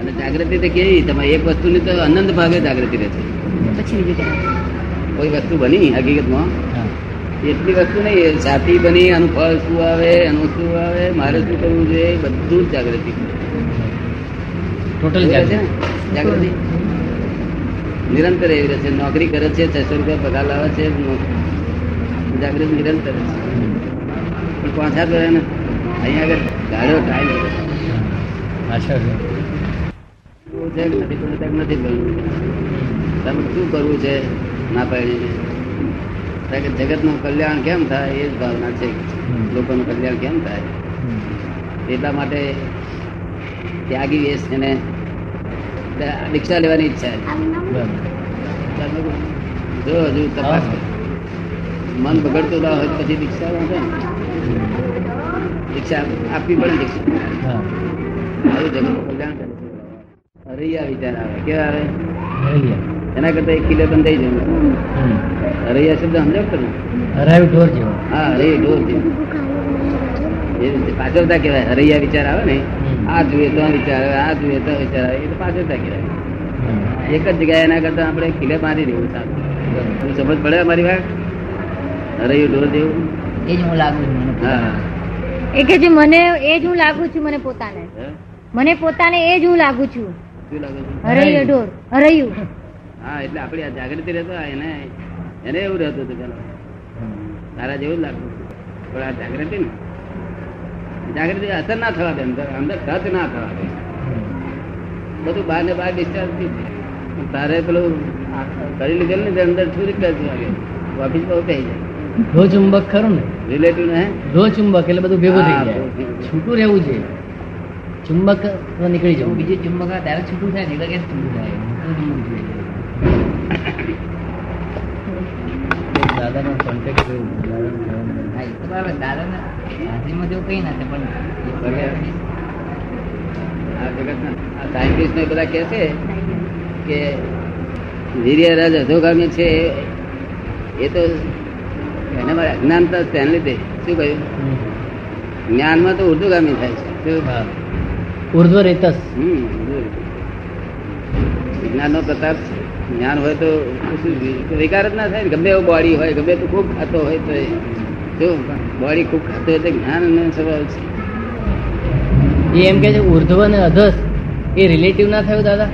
અને જાગૃતિ તો કેવી? તમે એક વસ્તુની તો અનંત ભાગે જાગૃતિ રહે છે. પછી કોઈ વસ્તુ બની હકીકતમાં? એટલી વસ્તુ નહીં. જાતિ બની આનું ફળ શું આવે એનું શું આવે મારે શું કરવું જોઈએ બધું જ જાગૃતિ. ટોટલ જાગૃતિ. નિરંતર એવી રહે છે. નોકરી કરે છે છસો રૂપિયા પગાર લાવે છે જાગૃતિ નિરંતર છે. પણ પાછા કરે ને અહીંયા આગળ ગાળો થાય પાછળ. છે. છે નથી કરવું તેમ નથી કરવું. તમે શું કરવું છે? ના પાડીને. કે જગતનું કલ્યાણ કેમ થાય એ જ ભાવના છે. લોકોનું કલ્યાણ કેમ થાય? એટલા માટે ત્યાગી વેશ છે ને. દીક્ષા લેવાની ઈચ્છા. છે. જો હજુ તપાસ મન બગડતું ના હોય પછી દીક્ષા દીક્ષા આપવી પડે દીક્ષા. આવું જગતનું કલ્યાણ કરે. હરૈયા વિચાર આવે. કેવા આવે? એના કરતા એક કિલો બંધ થઈ જાય. હરૈયા શબ્દ સમજો તમે હરાયું ઢોર જેવો. હા હરે ઢોર જેવો. એ રીતે પાછળતા કહેવાય. હરૈયા વિચાર આવે ને? આ જોઈએ તો વિચાર આવે આ જોઈએ તો વિચાર આવે. એ તો પાછળતા કહેવાય. એક જ જગ્યાએ એના કરતા આપણે કિલે મારી દેવું સારું. તું સમજ પડે મારી વાત? હરૈયું ઢોર જેવું? એ જ હું લાગુ છું હા. એ કે જે મને એ જ હું લાગુ છું મને પોતાને. મને પોતાને એ જ હું લાગુ છું. શું લાગે છે? હરૈયો ઢોર હરૈયું હા એટલે આપડી આ જાગૃતિ રહેતો એને એને એવું રહેતું હતું પેલા. તારા જેવું જ લાગતું પણ આ જાગૃતિ ને જાગૃતિ અસર ના થવા દે અંદર અંદર ટચ ના થવા દે. બધું બહાર ને બહાર ડિસ્ચાર્જ થઈ જાય. તારે પેલું કરી લીધેલું ને તે અંદર છૂરી જ લાગે ઓફિસ બહુ થઈ જાય. ધો ચુંબક ખરું ને? રિલેટિવ ને ધો ચુંબક એટલે બધું ભેગું થઈ જાય. છૂટું રહેવું છે ચુંબક તો નીકળી જવું બીજું ચુંબક ત્યારે છૂટું થાય નીકળે એટલે છૂટું થાય? દાદાનો કોન્ટેક્ટ બરાબર દાદાના હાજરીમાં જેવું કંઈ ના થાય પણ આ જગતના આ બધા કહે છે કે વીર્ય રજ અધોગામી છે. એ તો એનામાં અજ્ઞાનતા છે તેને લીધે. શું કહ્યું? જ્ઞાનમાં તો ઉર્દુગામી થાય છે. શું? હા ઉર્ધ્વ રેતસ વિજ્ઞાન નો પ્રતાપ જ્ઞાન હોય તો વિકાર જ ના થાય ને. ગમે એવો બોડી હોય ગમે તો ખૂબ ખાતો હોય તો એ- જો બોડી ખૂબ ખાતો હોય તો જ્ઞાન નો સ્વભાવ છે. એ એમ કે છે ઉર્ધ્વ અને અધસ એ રિલેટિવ ના થયું દાદા?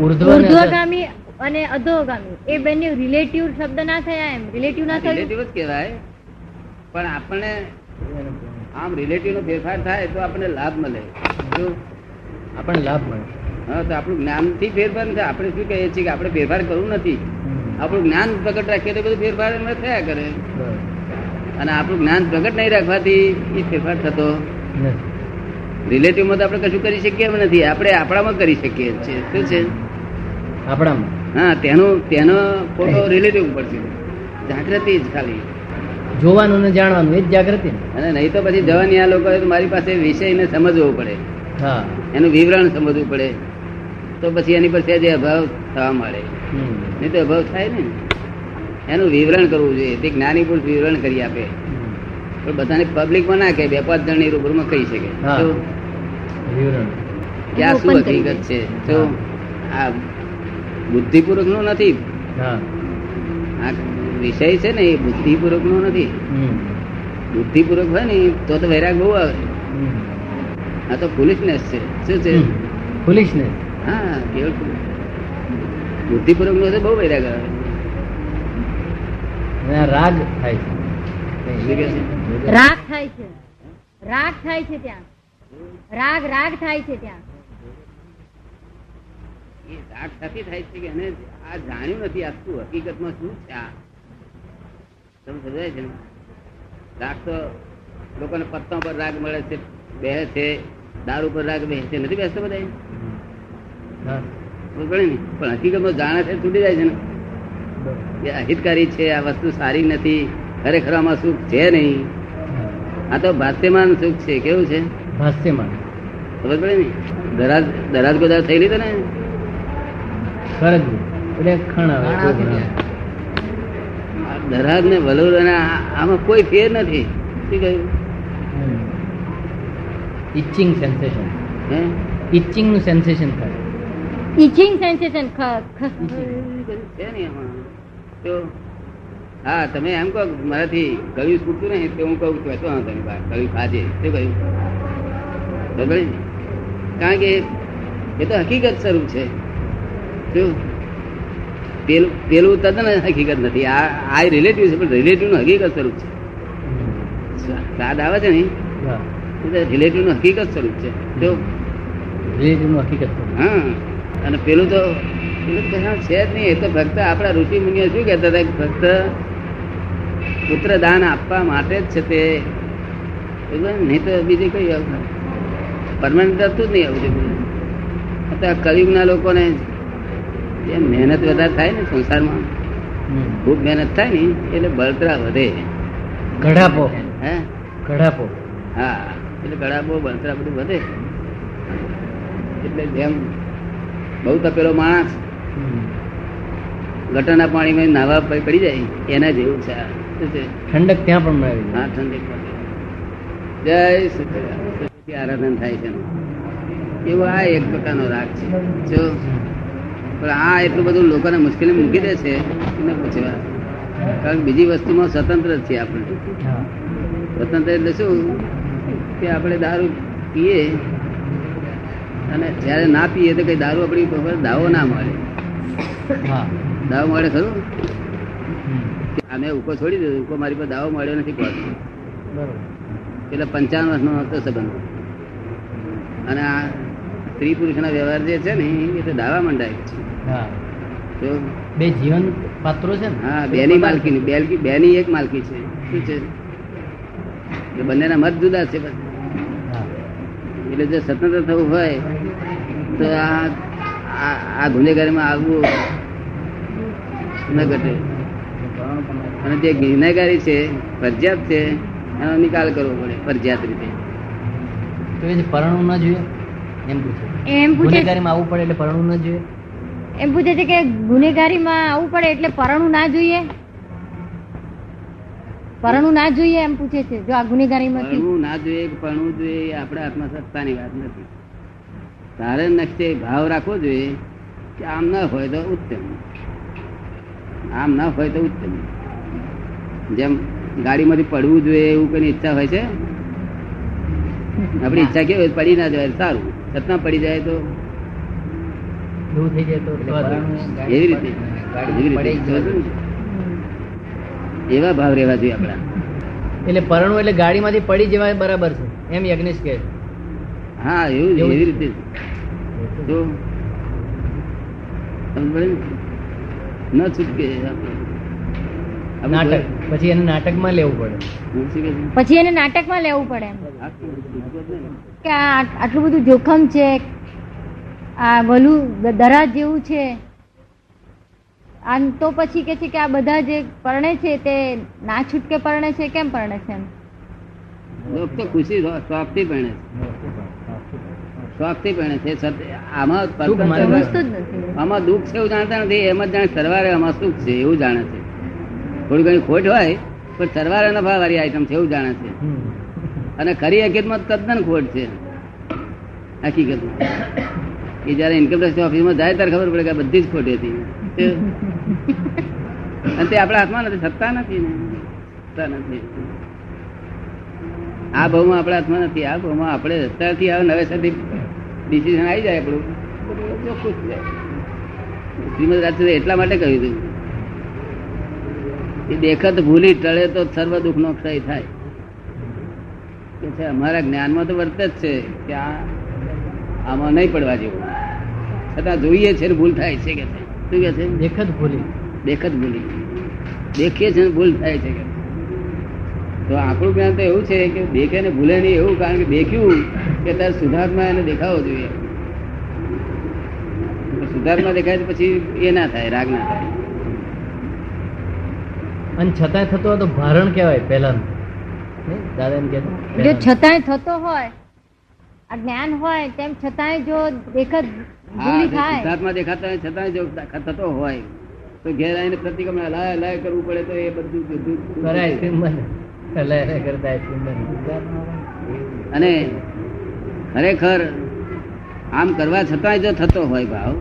ઉર્ધ્વ. ઉર્ધ્વગામી અને અધોગામી એ બંને રિલેટિવ શબ્દ ના થયા એમ. રિલેટિવ ના થયું? રિલેટિવ જ કહેવાય. પણ આપણને આમ રિલેટિવ નો ફેરફાર થાય તો આપણને લાભ મળે. જો આપણને લાભ મળે. હા તો આપણું જ્ઞાનથી ફેરફાર નથી આપણે શું કહીએ છીએ કે આપણે ફેરફાર કરવું નથી. આપણું જ્ઞાન પ્રગટ રાખીએ તો બધું ફેરફાર એમાં થયા કરે. અને આપણું જ્ઞાન પ્રગટ નહીં રાખવાથી એ ફેરફાર થતો રિલેટિવમાં તો આપણે કશું કરી શકીએ એમ નથી. આપણે આપણામાં કરી શકીએ છીએ. શું છે? આપણામાં. હા તેનો તેનો ફોટો રિલેટિવ ઉપર છે. જાગૃતિ જ ખાલી. જોવાનું ને જાણવાનું એ જ જાગૃતિ અને નહીં તો પછી જવાની આ લોકો મારી પાસે વિષયને સમજવો પડે. હા. એનું વિવરણ સમજવું પડે. તો પછી એની પર જે અભાવ થવા મળે નહીં તો અભાવ થાય ને. એનું વિવરણ કરવું જોઈએ. તે જ્ઞાની પુરુષ વિવરણ કરી આપે. પણ બધાને પબ્લિકમાં ના કહે. બે પાંચ જણની રૂબરૂમાં કહી શકે? કે આ શું હકીકત છે? તો આ બુદ્ધિપૂર્વકનું નથી વિષય છે ને એ બુદ્ધિપૂર્વક નો નથી બુદ્ધિપૂર્વક હોય ને તો તો વૈરાગ બહુ આવે. આ તો ફુલિશનેસ છે. શું છે? ફુલિશનેસ હા કેવું બુદ્ધિપૂર્વક નો બહુ વૈરાગ આવે. રાગ થાય છે? રાગ થાય છે. રાગ થાય છે ત્યાં. રાગ રાગ થાય છે ત્યાં. એ રાગ સાથી થાય છે કે એને આ જાણ્યું નથી આ શું હકીકતમાં શું છે આ? રાગ તો લોકોને પત્તા પર રાગ મળે છે બે છે દારૂ પર રાગ બે છે નથી બેસતો બધા પણ હકીકતમાં જાણે છે તૂટી જાય છે ને? અહિતકારી છે આ વસ્તુ સારી નથી ખરેખર આમાં સુખ છે નહીં. આ તો ભાષ્યમાન સુખ છે કેવું છે? ભાષ્યમાન. ખબર પડે ને? દરાજ દરાજ ગોદાર થઈ લીધો ને? ખરજવું એટલે ખણ કોઈ ને વલુર અને આમાં કોઈ ફેર નથી. શું કહ્યું? ઇચિંગ સેન્સેશન હે? ઇચિંગનું સેન્સેશન થાય ઇચિંગ સેન્સેશન એ બધું છે ને તો હા તમે એમ કહો કે મારાથી ગળ્યું છૂટતું નહીં તો હું કહું છું શું તમે ગળ્યું ખાજે. શું કહ્યું? કારણ કે એ તો હકીકત સ્વરૂપ છે. શું પેલું પેલું તદ્દન હકીકત નથી. આ આ રિલેટિવ છે પણ રિલેટિવનું હકીકત સ્વરૂપ છે. સ્વાદ આવે છે ને રિલેટિવનું હકીકત સ્વરૂપ છે. જો રિલેટિવનું હકીકત. હા. અને પેલું તો પેલું તો છે જ નહીં. એ તો ફક્ત આપણા ઋષિ મુનિઓ શું કહેતા હતા ફક્ત પુત્ર દાન આપવા માટે જ છે તે. નહીં તો બીજી કઈ પરમાનન્ટ હતું જ નહીં આવું છે. અત્યારે કલયુગના લોકોને જે મહેનત વધારે થાય ને સંસારમાં ખૂબ મહેનત થાય ને એટલે બળતરા વધે. ઘડાપો. હે? ઘડાપો. હા એટલે ઘડાપો બળતરા બધું વધે. એટલે જેમ બહુ તપેલો માણસ ગટરના પાણીમાં નાવા પડી જાય એના જેવું છે. ઠંડક ત્યાં પણ મળે હા ઠંડક. જય. સચિદાનંદ આરાધન થાય છે. એવો આ એક પ્રકારનો રાગ છે. જો પણ આ એટલું બધું લોકોને મુશ્કેલી મૂકી દે છે એને પૂછવા. કારણ કે બીજી વસ્તુમાં સ્વતંત્ર છીએ આપણે. સ્વતંત્ર એટલે શું? કે આપણે દારૂ પીએ અને જ્યારે ના પીએ તો કઈ દારૂ આપણી દાવો ના મળે. દાવો મળે ખરું? અમે ઉકો છોડી દીધો ઉકો મારી પર દાવો મળ્યો નથી કોઈ. એટલે પંચાવન વર્ષનો હતો સંબંધ. અને આ સ્ત્રી પુરુષના વ્યવહાર જે છે ને એ તો દાવા મંડાય છે. બે જીવન પાત્રો છે ને? હા બેની માલકી બે બેની એક માલકી છે. શું છે? એટલે બંનેના મત જુદા છે એટલે જો સ્વતંત્ર થવું હોય તો આ આ- ગુનેગારી ગુનેગારીમાં આવવું ન ઘટે અને જે ગુનેગારી છે ફરજિયાત છે એનો નિકાલ કરવો પડે ફરજિયાત રીતે. તો એ જે પરણવું ન જોઈએ? એમ પૂછે. એમ પૂછે. ગુનેગારીમાં આવવું પડે એટલે પરણવું ન જોઈએ? એમ પૂછે છે કે ગુનેગારીમાં આવવું પડે એટલે પરણું ના જોઈએ? પરણું ના જોઈએ એમ પૂછે છે, જો આ ગુનેગારીમાં પરણું ના જોઈએ પરણું જોઈએ એ આપણા હાથમાં સત્તાની વાત નથી. તારે નક્ષે ભાવ રાખવો જોઈએ કે આમ ના હોય તો ઉત્તમ. આમ ના હોય તો ઉત્તમ. જેમ ગાડીમાંથી પડવું જોઈએ એવું કઈ ઈચ્છા હોય છે? આપણી ઈચ્છા કેવી? પડી ના જાય સારું. છતાં પડી જાય તો એવું થઈ જાય તો એવી રીતે. એવા ભાવ રહેવા જોઈએ આપણા. એટલે પરણું એટલે ગાડીમાંથી પડી જવાય બરાબર છે. એમ યજ્ઞેશ કે હા એવું એવી રીતે તો ને? છૂટકે નાટક. પછી એને નાટકમાં લેવું પડે? પછી એને નાટકમાં લેવું પડે એમ. કે આટલું બધું જોખમ છે આ ભલું દરા જેવું છે. આમ તો પછી કે છે કે આ બધા જે પરણે છે તે ના છૂટકે પરણે છે કેમ પરણે છે એમ? લોક તો ખુશી શોખથી પરણે છે. શોખથી પરણે છે. આમાં આમાં દુઃખ છે એવું જાણતા નથી. એમ જ જાણે સરવારે આમાં સુખ છે એવું જાણે છે. થોડી ઘણી ખોટ હોય પણ સરવારે નફા વાળી આઈટમ છે એવું જાણે છે. અને ખરી હકીકતમાં તદ્દન ખોટ છે. હકીકતમાં. એ જયારે ઇન્કમટેક્સ ઓફિસમાં જાય ત્યારે ખબર પડે કે બધી જ ખોટી હતી. અને તે આપણા હાથમાં નથી, સત્તા નથી ને. સત્તા નથી. આ ભાવમાં આપણા હાથમાં નથી, આ ભાવમાં આપણે અત્યારથી આ નવેસરથી ડિસિઝન આવી જાય આપણું. શ્રીમદ રાજચંદ્ર એટલા માટે કહ્યું હતું. એ દેખત ભૂલી ટળે તો સર્વ દુઃખનો ક્ષય થાય. કે છે, અમારા જ્ઞાનમાં તો વર્ત જ છે કે આ આમાં નહીં પડવા જેવું. છતાં જોઈએ છે ને ભૂલ થાય છે કે શું કે છે? દેખત ભૂલી. દેખત ભૂલી. દેખીએ છે ભૂલ થાય છે કે તો આપણું જ્ઞાન તો એવું છે કે દેખે ને ભૂલે નહીં એવું કારણ કે દેખ્યું કે તારે સુધાર્થમાં એને દેખાવો જોઈએ. સુધાર્થમાં દેખાય તો પછી એ ના થાય રાગ ના થાય. અને છતાંય થતો હોય તો ભારણ કહેવાય પહેલા દાદા એમ કહેતા? જો છતાંય થતો હોય આ જ્ઞાન હોય તેમ છતાંય જો દેખત સિદ્ધાર્થમાં દેખાતા છતાં જો થતો હોય તો ઘેર આવીને પ્રતિક્રમણ હલાય હલાય કરવું પડે તો એ બધું અને ખરેખર આમ કરવા છતાંય જો થતો હોય ભાવ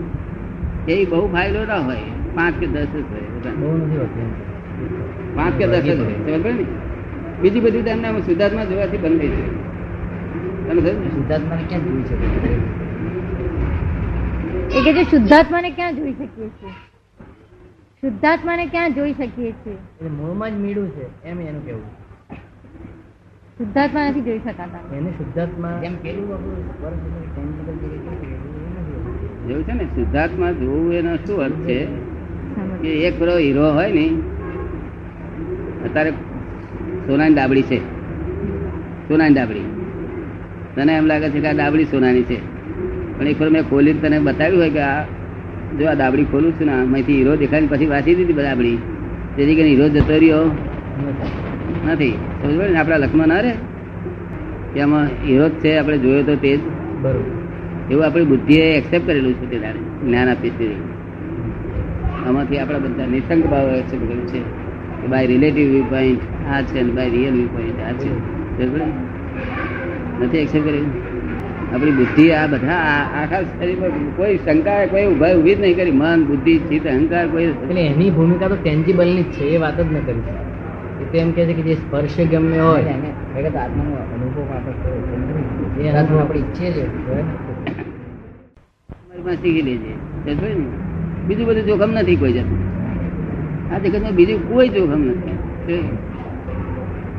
એ બહુ ફાયદો ના હોય. પાંચ કે દસ જ હોય. પાંચ કે દસ જ હોય સમજ ને? બીજી બધી તમને એમને જોવાથી બંધ થઈ જાય. તમે સમજો ક્યાં જોઈ શકે? એ કે છે શુદ્ધાત્માને ક્યાં જોઈ શકીએ છીએ? શુદ્ધાત્માને ક્યાં જોઈ શકીએ છીએ? મૂળમાં જ મીડું છે એમ એનું કેવું શુદ્ધાત્મા નથી જોઈ શકાતા. એને શુદ્ધાત્મા એમ પેલું જે. જેવું છે ને શુદ્ધાત્મા જોવું એનો શું અર્થ છે? કે એક પેલો હીરો હોય ને અત્યારે સોનાની ડાબડી છે. સોનાની ડાબડી. તને એમ લાગે છે કે આ ડાબડી સોનાની છે. પણ એક મેં ખોલી તને બતાવ્યું હોય કે આ જો આ દાબડી ખોલું છું ને આમાંથી હીરો દેખાય પછી વાંચી દીધી ડાબડી તેથી કરીને હીરો જતો રહ્યો. નથી. સમજ ને? આપણા લખમાં ના રહે? કે આમાં હીરો જ છે આપણે જોયો તો તે જ. એવું આપણી બુદ્ધિએ એક્સેપ્ટ કરેલું છે તે દાડે જ્ઞાન આપી છે આમાંથી આપણા બધા નિસંગ ભાવ એક્સેપ્ટ કર્યું છે. કે બાય રિલેટિવ વ્યૂ પોઈન્ટ આ છે ને બાય રિયલ વ્યૂ પોઈન્ટ આ છે. નથી એક્સેપ્ટ કરેલું? આપણી બુદ્ધિ આ બધા આ- આખા શરીરમાં કોઈ શંકા કોઈ ઊભા ઊભી જ નહીં કરી. મન બુદ્ધિ ચિત્ત અહંકાર કોઈ એટલે એની ભૂમિકા તો ટેન્જીબલની છે એ વાત જ ન કરી. એ તો એમ કહે છે કે જે સ્પર્શ ગમ્ય હોય આત્માનો અનુભવ આપણે એ આત્મા આપણે ઈચ્છીએ છીએ શીખી લેજે? બીજું બધું જોખમ નથી કોઈ જતું આ જગતમાં બીજું કોઈ જોખમ નથી.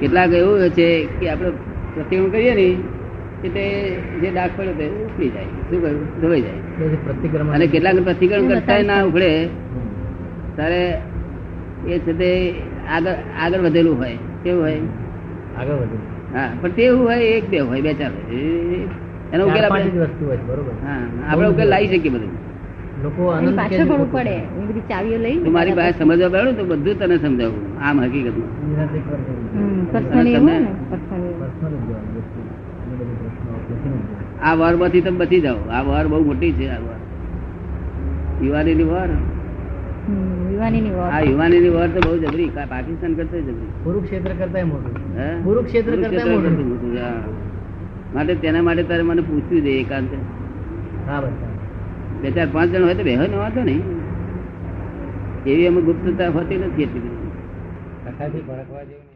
કેટલાક એવું છે કે આપણે પ્રતિક્રમણ કરીએ ને એટલે જે ડાક પડ્યો તે ઉખડી જાય. શું કહ્યું? ધોવાઈ જાય. પ્રતિક્રમણ અને કેટલાક પ્રતિક્રમણ કરતા ના ઉખડે ત્યારે એ છે તે આગળ આગળ વધેલું હોય. કેવું હોય? આગળ વધેલું. હા પણ તેવું હોય એક બે હોય બે ચાર હોય. એનો ઉકેલ આપણે વસ્તુ હોય બરોબર. હા આપણે ઉકેલ લાવી શકીએ બધું. લોકો પાછળ પડવું પડે. એ બધી ચાવીઓ લઈ મારી પાસે સમજવા પડ્યું તો બધું તને સમજાવું આમ હકીકતમાં. પર્સનલી એવું ને પર્સનલી આ વરમાંથી તમે બચી જાઓ. આ વર બહુ મોટી છે આ વર. યુવાનીની વાર. યુવાનીની આ યુવાનીની વાર તો બહુ જબરી. પાકિસ્તાન કરતા જબરી. કુરુક્ષેત્ર કરતા મોટું. કુરુક્ષેત્ર કરતા મોટું. કરતાં મોટું, હા. માટે તેના માટે તારે મને પૂછવું જોઈએ એકાંત. બે ચાર પાંચ જણ હોય તો બેહો ને વાંધો નહીં. એવી અમે ગુપ્તતા હોતી નથી એટલી બધી.